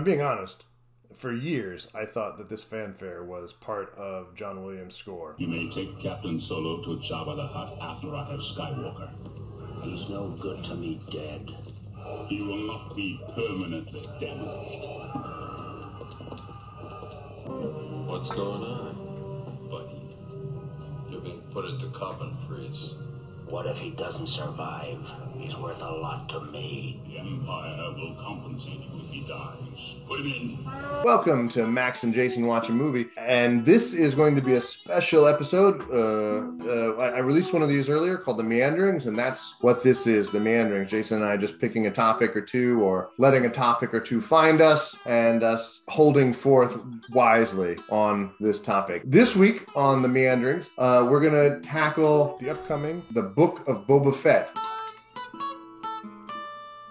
if I'm being honest, for years I thought that this fanfare was part of John Williams' score. You may take Captain Solo to Jabba the Hutt after I have Skywalker. He's no good to me dead. He will not be permanently damaged. What's going on, buddy? You're being put into carbon freeze. What if he doesn't survive? He's worth a lot to me. The Empire will compensate you if he dies. Put him in. Welcome to Max and Jason Watch a Movie, and this is going to be a special episode. Uh, uh, I I released one of these earlier called The Meanderings, and that's what this is The Meanderings. Jason and I just picking a topic or two, or letting a topic or two find us, and us holding forth wisely on this topic. This week on The Meanderings, uh, we're going to tackle the upcoming The Book of Boba Fett.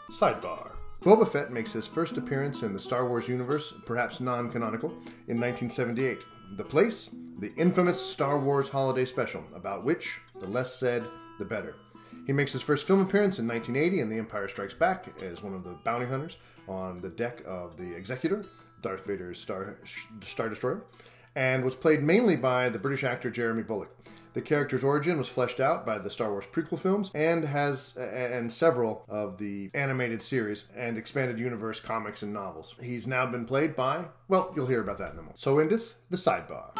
Sidebar. Boba Fett makes his first appearance in the Star Wars universe, perhaps non canonical, in 1978. The place? The infamous Star Wars Holiday Special, about which the less said, the better. He makes his first film appearance in 1980 in The Empire Strikes Back as one of the bounty hunters on the deck of the Executor, Darth Vader's Star, Star Destroyer, and was played mainly by the British actor Jeremy Bulloch. The character's origin was fleshed out by the Star Wars prequel films and has and several of the animated series and expanded universe comics and novels. He's now been played by well, you'll hear about that in a moment. So endeth the sidebar.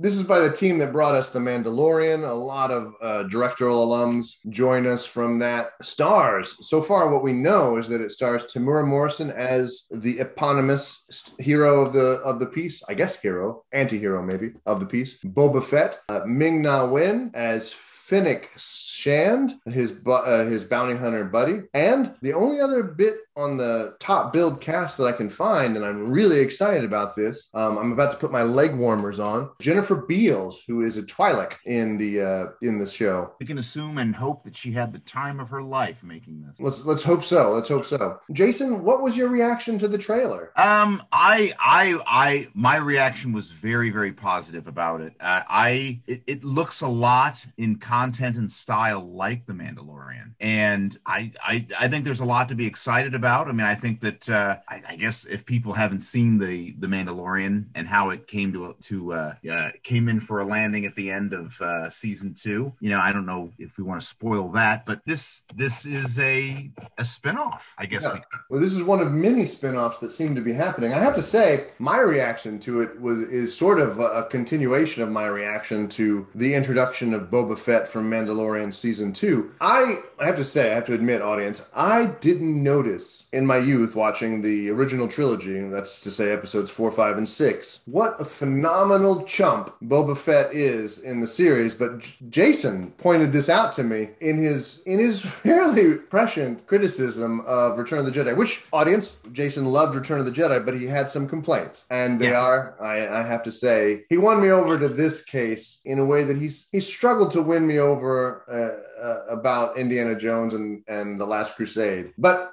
This is by the team that brought us The Mandalorian. A lot of uh, directorial alums join us from that. Stars. So far, what we know is that it stars Temuera Morrison as the eponymous hero of the of the piece. I guess hero, anti-hero maybe of the piece. Boba Fett. Uh, Ming Na Wen as Fennec Shand, his uh, his bounty hunter buddy, and the only other bit on the top build cast that I can find, and I'm really excited about this. Um, I'm about to put my leg warmers on. Jennifer Beals, who is a Twi'lek in the uh, in the show. We can assume and hope that she had the time of her life making this. Let's let's hope so. Let's hope so. Jason, what was your reaction to the trailer? Um, I, I, I, my reaction was very, very positive about it. Uh, I, it, it looks a lot in content and style like The Mandalorian, and I, I, I think there's a lot to be excited about. I mean, I think that uh, I, I guess if people haven't seen the the Mandalorian and how it came to to uh, uh, came in for a landing at the end of uh, season two, you know, I don't know if we want to spoil that, but this this is a a spinoff, I guess. Yeah. Well, this is one of many spin-offs that seem to be happening. I have to say, my reaction to it was is sort of a, a continuation of my reaction to the introduction of Boba Fett from Mandalorian season two. I I have to say, I have to admit, audience, I didn't notice in my youth watching the original trilogy, that's to say episodes four, five, and six, what a phenomenal chump Boba Fett is in the series. But J- Jason pointed this out to me in his in his fairly prescient criticism of Return of the Jedi. Which audience, Jason loved Return of the Jedi, but he had some complaints, and they are, I, I have to say, he won me over to this case in a way that he's he struggled to win me over uh, uh, about Indiana Jones and and the Last Crusade, but.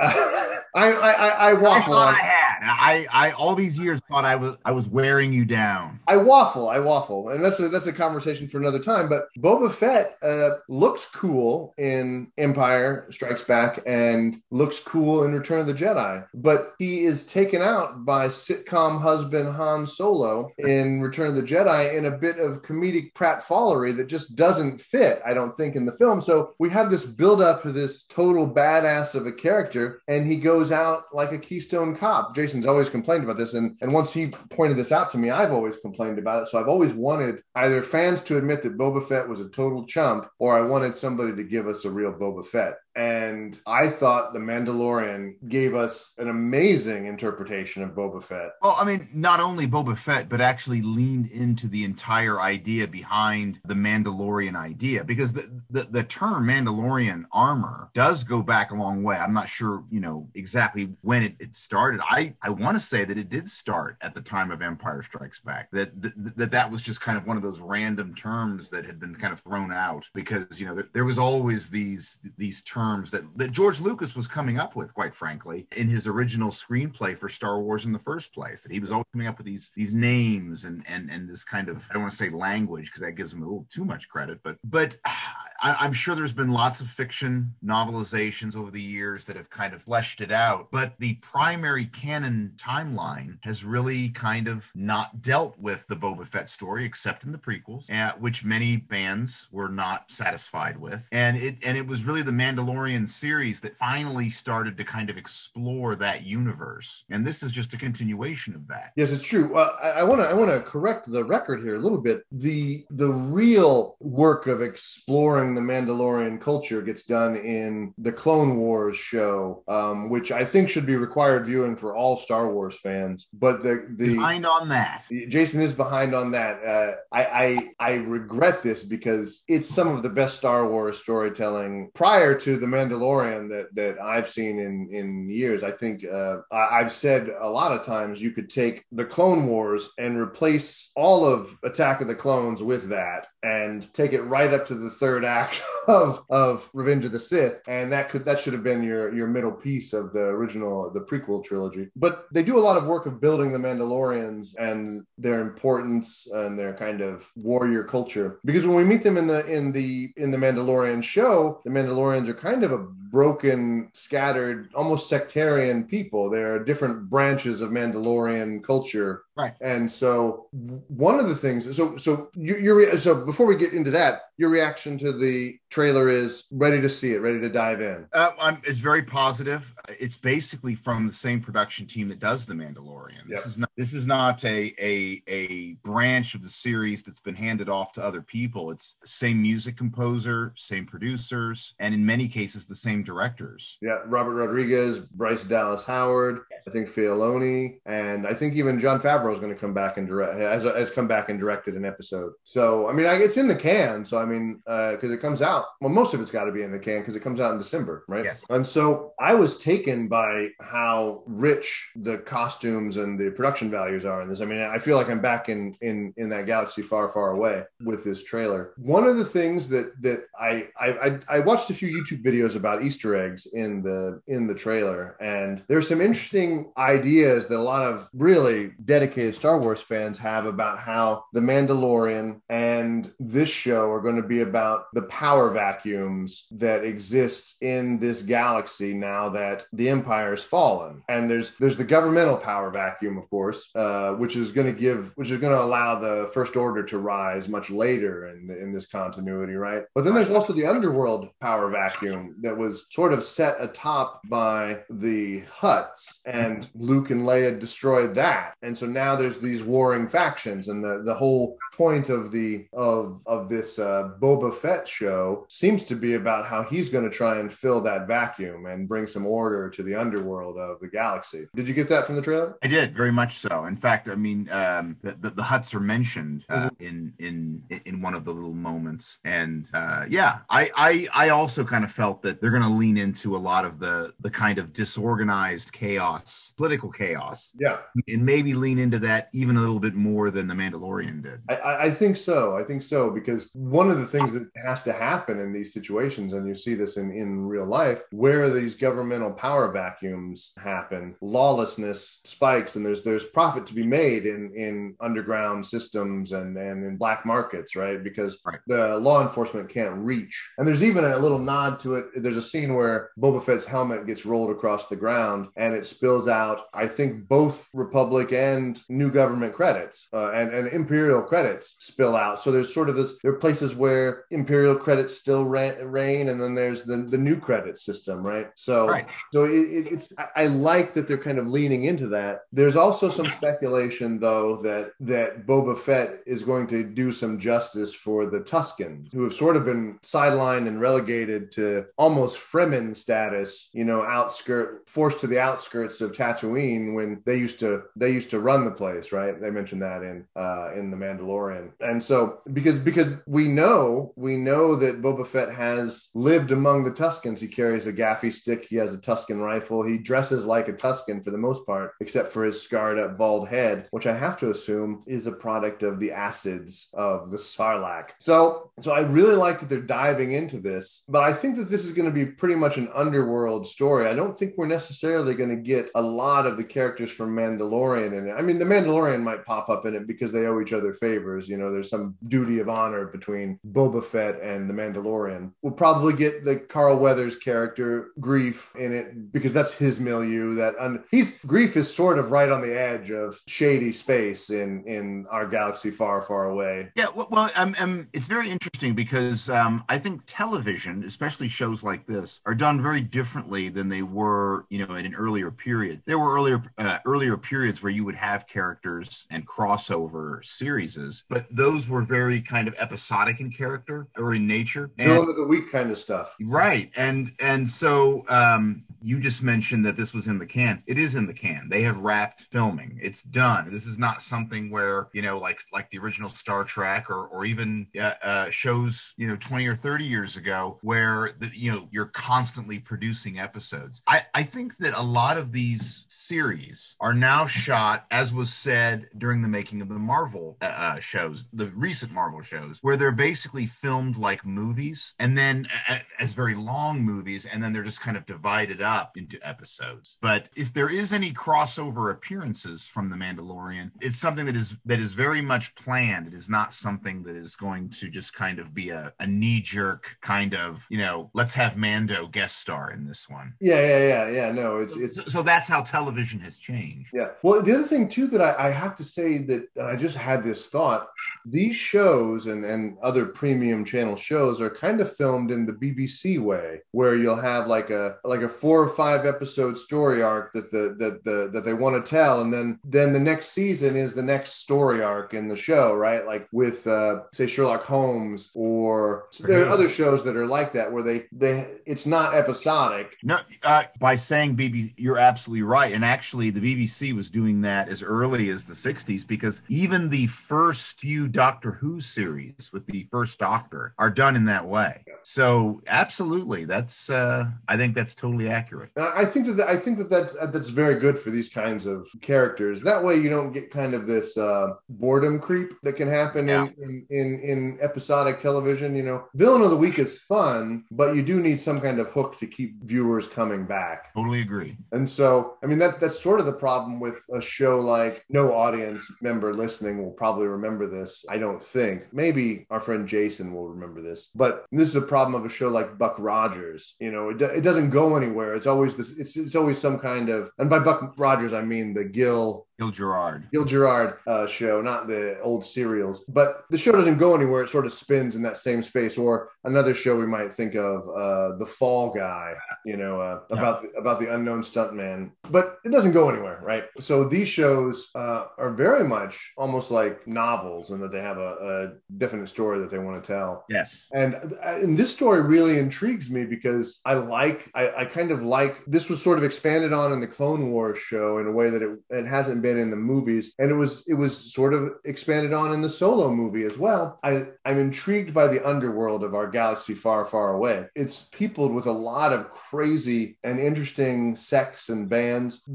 I, I, I, I I waffle. thought on- I had. I, I all these years thought I was I was wearing you down. I waffle, I waffle, and that's a that's a conversation for another time. But Boba Fett uh, looks cool in Empire Strikes Back and looks cool in Return of the Jedi, but he is taken out by sitcom husband Han Solo in Return of the Jedi in a bit of comedic pratfallery that just doesn't fit, I don't think, in the film. So we have this build up to this total badass of a character, and he goes out like a Keystone Cop. Jason's always complained about this, and and once he pointed this out to me, I've always complained about it. So I've always wanted either fans to admit that Boba Fett was a total chump, or I wanted somebody to give us a real Boba Fett. And I thought The Mandalorian gave us an amazing interpretation of Boba Fett. Well, I mean, not only Boba Fett, but actually leaned into the entire idea behind the Mandalorian idea, because the, the, the term Mandalorian armor does go back a long way. I'm not sure, you know, exactly when it, it started. I I want to say that it did start at the time of Empire Strikes Back. That, that that that was just kind of one of those random terms that had been kind of thrown out because you know there, there was always these these terms that that George Lucas was coming up with, quite frankly, in his original screenplay for Star Wars in the first place. That he was always coming up with these these names and and and this kind of I don't want to say language because that gives him a little too much credit, but but ah, I, am sure there's been lots of fiction novelizations over the years that have kind of fleshed it out, but the primary canon timeline has really kind of not dealt with the Boba Fett story, except in the prequels, uh, which many fans were not satisfied with. And it and it was really the Mandalorian series that finally started to kind of explore that universe. And this is just a continuation of that. Yes, it's true. Uh, I want to I want to correct the record here a little bit. The the real work of exploring the Mandalorian culture gets done in the Clone Wars show, um, which I think should be required viewing for all Star Wars fans. But the the behind on that, Jason is behind on that. Uh, I, I I regret this because it's some of the best Star Wars storytelling prior to the Mandalorian that that I've seen in in years. I think uh, I, I've said a lot of times you could take the Clone Wars and replace all of Attack of the Clones with that and take it right up to the third act of of Revenge of the Sith, and that could that should have been your your middle piece of the original the prequel trilogy. But they do a lot of work of building the Mandalorians and their importance and their kind of warrior culture because when we meet them in the in the in the Mandalorian show, the Mandalorians are kind of a broken, scattered, almost sectarian people. There are different branches of Mandalorian culture Right. And so one of the things, so so you, you're so before we get into that, your reaction to the trailer is ready to see it, ready to dive in. Uh, it's very positive. It's basically from the same production team that does The Mandalorian. This yep. is not this is not a a a branch of the series that's been handed off to other people. It's same music composer, same producers, and in many cases the same directors. Yeah, Robert Rodriguez, Bryce Dallas Howard, yes. I think Filoni, and I think even Jon Favreau is going to come back and direct has, has come back and directed an episode. So I mean, I, it's in the can. So I mean, because uh, it comes out. Well, most of it's got to be in the can because it comes out in December, right? Yes. And so I was taken by how rich the costumes and the production values are in this. I mean, I feel like I'm back in in in that galaxy far, far away with this trailer. One of the things that that I I I watched a few YouTube videos about Easter eggs in the in the trailer, and there's some interesting ideas that a lot of really dedicated Star Wars fans have about how The Mandalorian and this show are going to be about the power vacuums that exist in this galaxy now that the Empire's fallen. And there's there's the governmental power vacuum, of course, uh, which is going to give which is going to allow the First Order to rise much later in in this continuity, right? But then there's also the underworld power vacuum that was sort of set atop by the Hutts, and Luke and Leia destroyed that, and so now there's these warring factions, and the the whole point of the of of this uh, Boba Fett show seems to be about how he's going to try and fill that vacuum and bring some order to the underworld of the galaxy. Did you get that from the trailer? I did very much so. In fact, I mean, um, the, the, the Hutts are mentioned uh, mm-hmm. in in in one of the little moments, and uh, yeah, I, I I also kind of felt that they're going to lean into a lot of the the kind of disorganized chaos, political chaos, yeah, and maybe lean into that even a little bit more than the Mandalorian did. I, I, think so. I think so because one of the things that has to happen in these situations, and you see this in in real life, where these governmental power vacuums happen, lawlessness spikes, and there's there's profit to be made in in underground systems and and in black markets, right? Because right. the law enforcement can't reach. And there's even a little nod to it. There's a scene where Boba Fett's helmet gets rolled across the ground, and it spills out. I think both Republic and new government credits uh, and, and imperial credits spill out. So there's sort of this, there are places where imperial credits still reign, and then there's the, the new credit system, right? So, right. so it, it's, I, I like that they're kind of leaning into that. There's also some speculation though that, that Boba Fett is going to do some justice for the Tuskens who have sort of been sidelined and relegated to almost Fremen status, you know, outskirt, forced to the outskirts of Tatooine when they used to, they used to run the place, right? They mentioned that in uh, in the Mandalorian, and so because because we know we know that Boba Fett has lived among the Tuskens. He carries a gaffi stick. He has a Tusken rifle. He dresses like a Tusken for the most part, except for his scarred up bald head, which I have to assume is a product of the acids of the Sarlacc. So, so I really like that they're diving into this, but I think that this is going to be pretty much an underworld story. I don't think we're necessarily going to get a lot of the characters from Mandalorian in it. I mean, the Mandalorian might pop up in it because they owe each other favors. You know, there's some duty of honor between Boba Fett and the Mandalorian. We'll probably get the Carl Weathers character Greef in it because that's his milieu. That un- he's Greef is sort of right on the edge of shady space in in our galaxy far, far away. Yeah, well, well um, um, it's very interesting because um, I think television, especially shows like this, are done very differently than they were, you know, in an earlier period. There were earlier uh, earlier periods where you would have characters and crossover series, but those were very kind of episodic in character or in nature. And, Villain of the week kind of stuff. right, and and so um, you just mentioned that this was in the can. It is in the can. They have wrapped filming. It's done. This is not something where you know, like like the original Star Trek or or even uh, uh, shows you know twenty or thirty years ago, where the, you know you're constantly producing episodes. I I think that a lot of these series are now shot, as was said during the making of the Marvel uh, uh, shows, the recent Marvel shows, where they're basically filmed like movies, and then uh, as very long movies, and then they're just kind of divided up into episodes. But if there is any crossover appearances from the Mandalorian, it's something that is that is very much planned. It is not something that is going to just kind of be a, a knee jerk kind of, you know, let's have Mando guest star in this one. Yeah, yeah, yeah, yeah. No, it's it's So, so that's how television has changed. Yeah. Well, the other thing too that I, I have to say that I just had this thought: these shows and and other premium channel shows are kind of filmed in the BBC way, where you'll have like a like a four or five episode story arc that the that the that they want to tell, and then then the next season is the next story arc in the show, right? Like with uh, say Sherlock Holmes, or there are other shows that are like that where they they it's not episodic. No, uh, by saying BBC, you're absolutely right. And actually, the BBC was doing that as early as the 60s because even the first few Doctor Who series with the first Doctor are done in that way. So, absolutely, that's, uh, I think that's totally accurate. Uh, I think that I think that that's uh, that's very good for these kinds of characters. That way, you don't get kind of this uh, boredom creep that can happen Yeah. in, in in in episodic television. You know, villain of the week is fun, but you do need some kind of hook to keep viewers coming back. Totally agree. And so, I mean, that that's sort of the problem with a show like no audience member listening will probably remember this. I don't think. Maybe our friend Jason will remember this, but this is a problem of a show like Buck Rogers. You know, it, it doesn't go anywhere. It's always this. It's it's always some kind of. And by Buck Rogers, I mean the Gil Gil Gerard. Gil Gerard uh, show, not the old serials. But the show doesn't go anywhere. It sort of spins in that same space. Or another show we might think of, uh, The Fall Guy, you know, uh, about the, about the unknown stuntman. But it doesn't go anywhere, right? So these shows uh, are very much almost like novels in that they have a, a definite story that they want to tell. Yes. And, uh, and this story really intrigues me because I like, I, I kind of like, this was sort of expanded on in the Clone Wars show in a way that it, it hasn't been in the movies. And it was, it was sort of expanded on in the solo movie as well. I, I'm intrigued by the underworld of our galaxy far, far away. It's peopled with a lot of crazy and interesting sects and bands.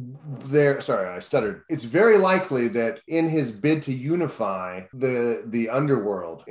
There, sorry, I stuttered. It's very likely that in his bid to unify the the underworld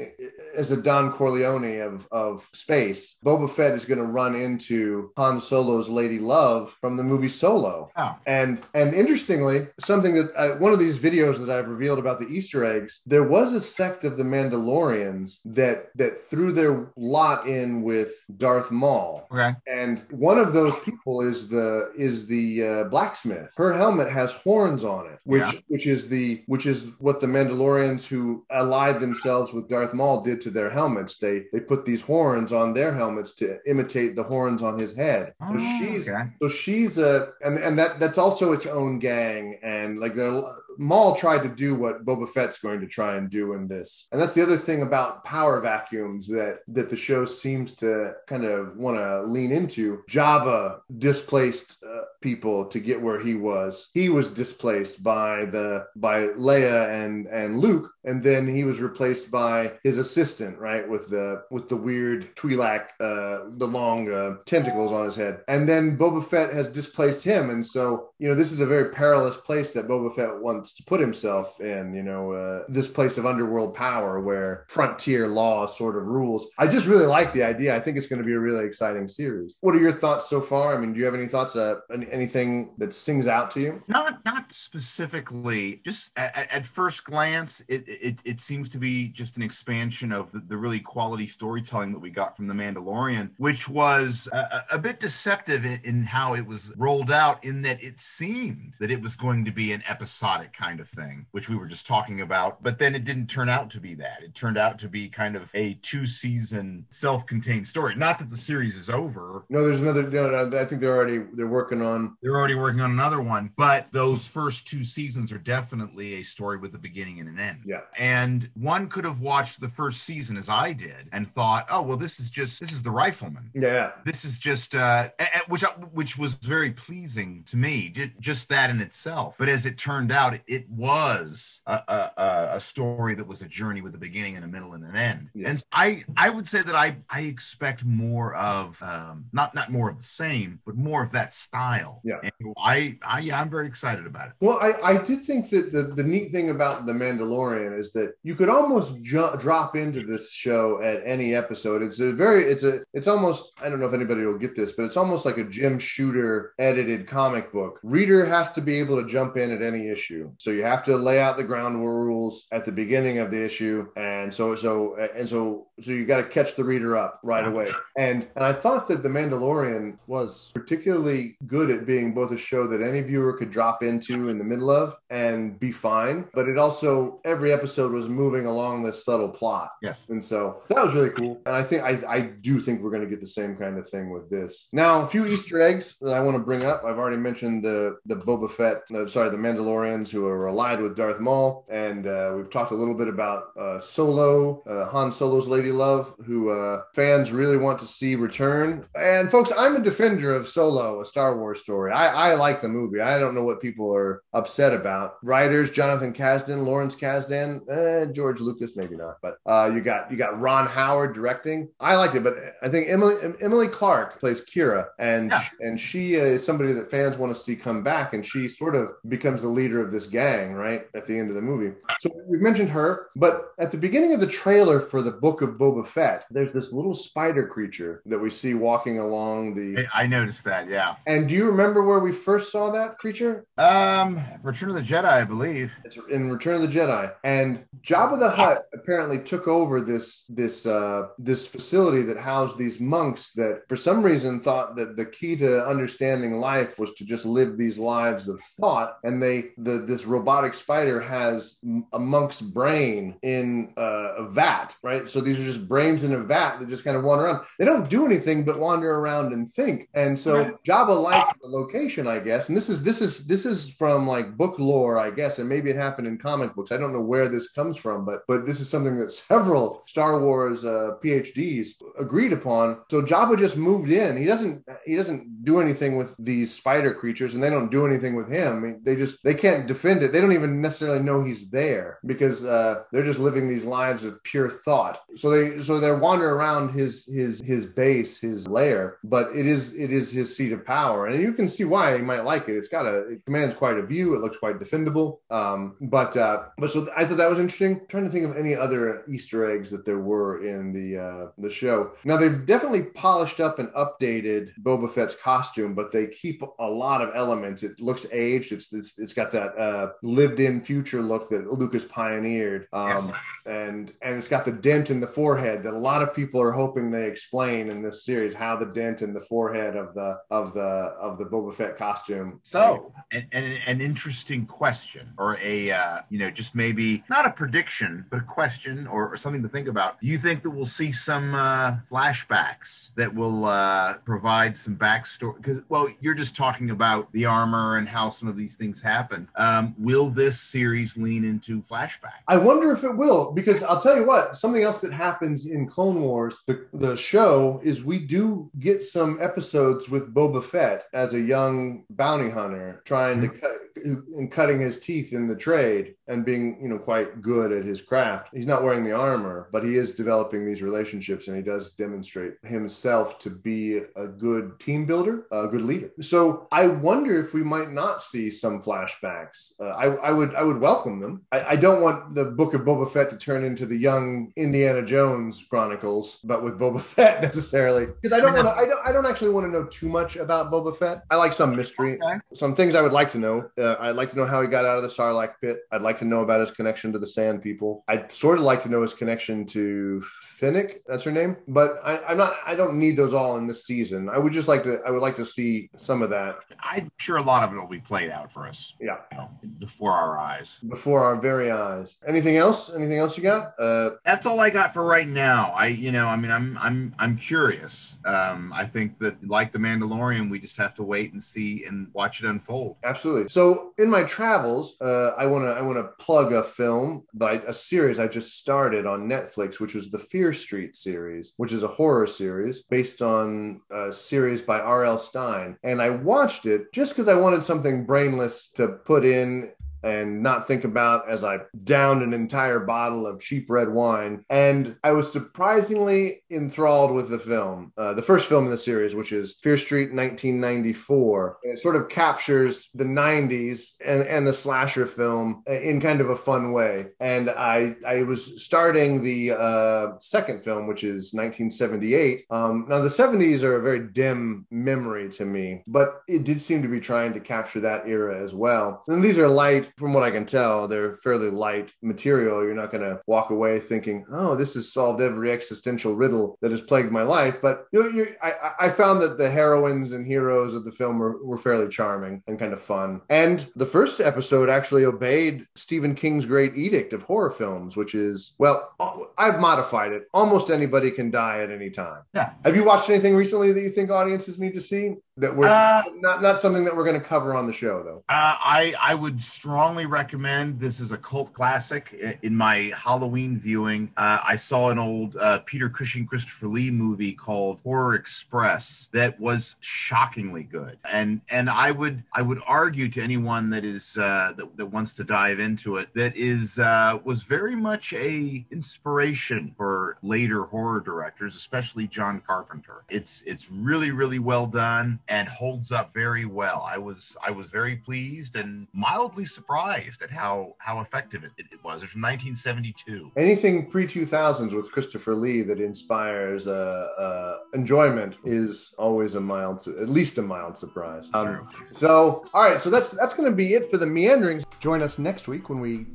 as a Don Corleone of of space, Boba Fett is going to run into Han Solo's lady love from the movie Solo. Oh, And and interestingly, something that One of these videos that I've revealed about the Easter eggs, there was a sect of the Mandalorians that that threw their lot in with Darth Maul. okay. And one of those people is the is the uh, blacksmith. Her helmet has horns on it, which Yeah. which is the which is what the Mandalorians who allied themselves with Darth Maul did to their helmets. They they put these horns on their helmets to imitate the horns on his head. So Oh, she's okay. so she's a and and that that's also its own gang and like the Maul tried to do what Boba Fett's going to try and do in this. And that's the other thing about power vacuums that that the show seems to kind of want to lean into. Jabba displaced uh, people to get where he was. He was displaced by the by Leia and and Luke and then he was replaced by his assistant, right, with the with the weird Twi'lek, uh, the long uh, tentacles on his head, and then Boba Fett has displaced him, and so you know this is a very perilous place that Boba Fett wants to put himself in. You know, uh, this place of underworld power where frontier law sort of rules. I just really like the idea. I think it's going to be a really exciting series. What are your thoughts so far? I mean, do you have any thoughts? Uh, any- anything that sings out to you? Not not specifically. Just at, at first glance, it it seems to be just an expansion of the, the really quality storytelling that we got from the Mandalorian, which was a, a- a bit deceptive in, in how it was rolled out. In that it seemed that it was going to be an episodic kind of thing, which we were just talking about, but then it didn't turn out to be that. It turned out to be kind of a two season self contained story. Not that the series is over. No, there's another. No, no, I think they're already they're working on. They're already working on another one, but those first two seasons are definitely a story with a beginning and an end. Yeah. And one could have watched the first season as I did and thought, "Oh, well this is just this is the rifleman. Yeah, This is just uh a- a- which which was very pleasing to me, just that in itself. But as it turned out, it was a, a, a- story that was a journey with a beginning and a middle and an end. And I I would say that I I expect more of um not not more of the same, but more of that style. Yeah. And I I yeah, I'm very excited about it. Well, I, I did think that the, the neat thing about The Mandalorian is that you could almost ju- drop into this show at any episode. It's a very, it's a, it's almost, I don't know if anybody will get this, but it's almost like a Jim Shooter edited comic book. Reader has to be able to jump in at any issue. So you have to lay out the ground rules at the beginning of the issue. And so, so, and so, so you got to catch the reader up right away. And, and I thought that The Mandalorian was particularly good at being both a show that any viewer could drop into in the middle of and be fine, but it also every episode was moving along this subtle plot. Yes. And so that was really cool. And I think I, I do think we're going to get the same kind of thing with this. Now, a few Easter eggs that I want to bring up. I've already mentioned the the Boba Fett, uh, sorry, the Mandalorians who are allied with Darth Maul, and uh, we've talked a little bit about uh, Solo, uh, Han Solo's lady love, who uh, fans really want to see return. And folks, I'm a defender of Solo, a Star Wars story. I, I like the movie. I don't know what people are upset about. Writers Jonathan Kasdan, Lawrence Kasdan, eh, George Lucas, maybe not, but uh, you got you got Ron Howard directing. I liked it, but I think Emily Emily Clarke plays Qi'ra, and Yeah. and she is somebody that fans want to see come back, and she sort of becomes the leader of this gang right at the end of the movie. So we've mentioned her, but at the beginning of the trailer for the Book of Boba Fett, there's this little spider creature that we see walking along the. I, I noticed that, yeah. And do you remember where we first saw that creature? Um Return of the Jedi, I believe. It's in Return of the Jedi, and Jabba the Hutt apparently took over this this uh, this facility that housed these monks that, for some reason, thought that the key to understanding life was to just live these lives of thought. And they the this robotic spider has a monk's brain in uh, a vat, right? So these are just brains in a vat that just kind of wander around. They don't do anything but wander around and think. And so Right. Jabba liked the location, I guess. And this is this is this is from like book lore, I guess, and maybe it happened in comic books. I don't know where this comes from, but but this is something that several Star Wars uh, PhDs agreed upon. So Jabba just moved in. He doesn't he doesn't do anything with these spider creatures, and they don't do anything with him. They just they can't defend it. They don't even necessarily know he's there because uh, they're just living these lives of pure thought. So they so they wander around his his his base, his lair, but it is it is his seat of power, and you can see why he might like it. It's got a it commands quite a view. It looks quite defendable. Um, but uh, but so I thought that was interesting. trying to think of any other Easter eggs that there were in the uh, the show. Now they've definitely polished up and updated Boba Fett's costume, but they keep a lot of elements. It looks aged. It's it's, it's got that uh, lived in future look that Lucas pioneered. Um, Yes. and and it's got the dent in the forehead that a lot of people are hoping they explain in this series how the dent in the forehead of the of the of the Boba Fett costume. So, an, an, an interesting question, or a, uh, you know, just maybe not a prediction, but a question or, or something to think about. Do you think that we'll see some uh, flashbacks that will uh, provide some backstory? Because, well, you're just talking about the armor and how some of these things happen. Um, will this series lean into flashback? I wonder if it will, because I'll tell you what, something else that happens in Clone Wars, the, the show, is we do get some episodes with Boba Fett as a young bounty hunter trying to cut, and cutting his teeth in the trade and being, you know, quite good at his craft. He's not wearing the armor, but he is developing these relationships and he does demonstrate himself to be a good team builder, a good leader. So I wonder if we might not see some flashbacks. Uh, I, I would I would welcome them. I, I don't want the book of Boba Fett to turn into the young Indiana Jones chronicles, but with Boba Fett necessarily. Because I don't want to. I don't. I don't actually want to know too much about Boba Fett. I like some mystery, Okay. some things I would like to know. Uh, I'd like to know how he got out of the Sarlacc pit. I'd like to know about his connection to the Sand People. I'd sort of like to know his connection to Fennec. That's her name. But I, I'm not. I don't need those all in this season. I would just like to. I would like to see some of that. I'm sure a lot of it will be played out for us. Yeah. You know, before our eyes. before our very eyes. Anything else? Anything else you got? Uh, That's all I got for right now. I, you know, I mean, I'm, I'm, I'm curious. Um, I think that, like the Mandalorian, we just have to wait and see and watch it unfold. absolutely. So, in my travels, uh, I want to I want to plug a film, but a series I just started on Netflix, which was the Fear Street series, which is a horror series based on a series by R.L. Stine, and I watched it just because I wanted something brainless to put in and not think about as I downed an entire bottle of cheap red wine. And I was surprisingly enthralled with the film, uh, the first film in the series, which is Fear Street 1994. And it sort of captures the 90s and, and the slasher film in kind of a fun way. And I, I was starting the uh, second film, which is 1978. Um, now, the 70s are a very dim memory to me, but it did seem to be trying to capture that era as well. And these are light, from what I can tell, they're fairly light material. You're not going to walk away thinking, oh, this has solved every existential riddle that has plagued my life. But you, you, I, I found that the heroines and heroes of the film were, were fairly charming and kind of fun. And the first episode actually obeyed Stephen King's great edict of horror films, which is, well, uh, I've modified it. Almost anybody can die at any time. Yeah. Have you watched anything recently that you think audiences need to see? That we're Uh, not not something that we're going to cover on the show, though. Uh, I I would strongly recommend this is a cult classic. In my Halloween viewing, uh, I saw an old uh, Peter Cushing Christopher Lee movie called Horror Express that was shockingly good. And and I would I would argue to anyone that is uh, that, that wants to dive into it that is uh, was very much a inspiration for later horror directors, especially John Carpenter. It's it's really really well done and holds up very well. I was I was very pleased and mildly surprised at how how effective it, it was. It's from 1972. Anything pre 2000s with Christopher Lee that inspires uh, uh, enjoyment is always a mild, at least a mild surprise. Um, so, all right, so that's that's going to be it for the meanderings. Join us next week when we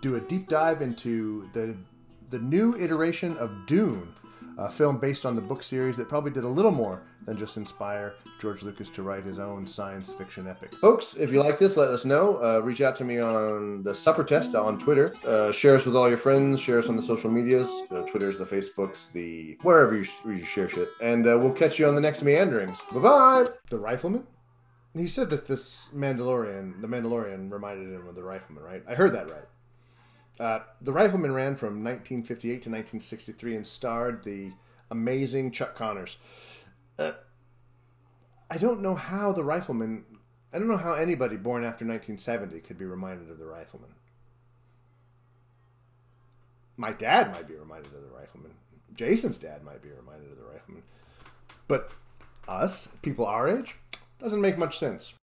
do a deep dive into the the new iteration of Dune, a film based on the book series that probably did a little more than just inspire George Lucas to write his own science fiction epic. Folks, if you like this, let us know. Uh, reach out to me on the Supper Test on Twitter. Uh, share us with all your friends. Share us on the social medias, the Twitters, the Facebooks, the wherever you, sh- you share shit. And uh, we'll catch you on the next meanderings. Bye bye. The Rifleman. He said that this Mandalorian, the Mandalorian, reminded him of the Rifleman, right? I heard that right. Uh, the Rifleman ran from 1958 to 1963 and starred the amazing Chuck Connors. Uh, I don't know how the Rifleman. I don't know how anybody born after 1970 could be reminded of the Rifleman. My dad might be reminded of the Rifleman. Jason's dad might be reminded of the Rifleman. But us, people our age, doesn't make much sense.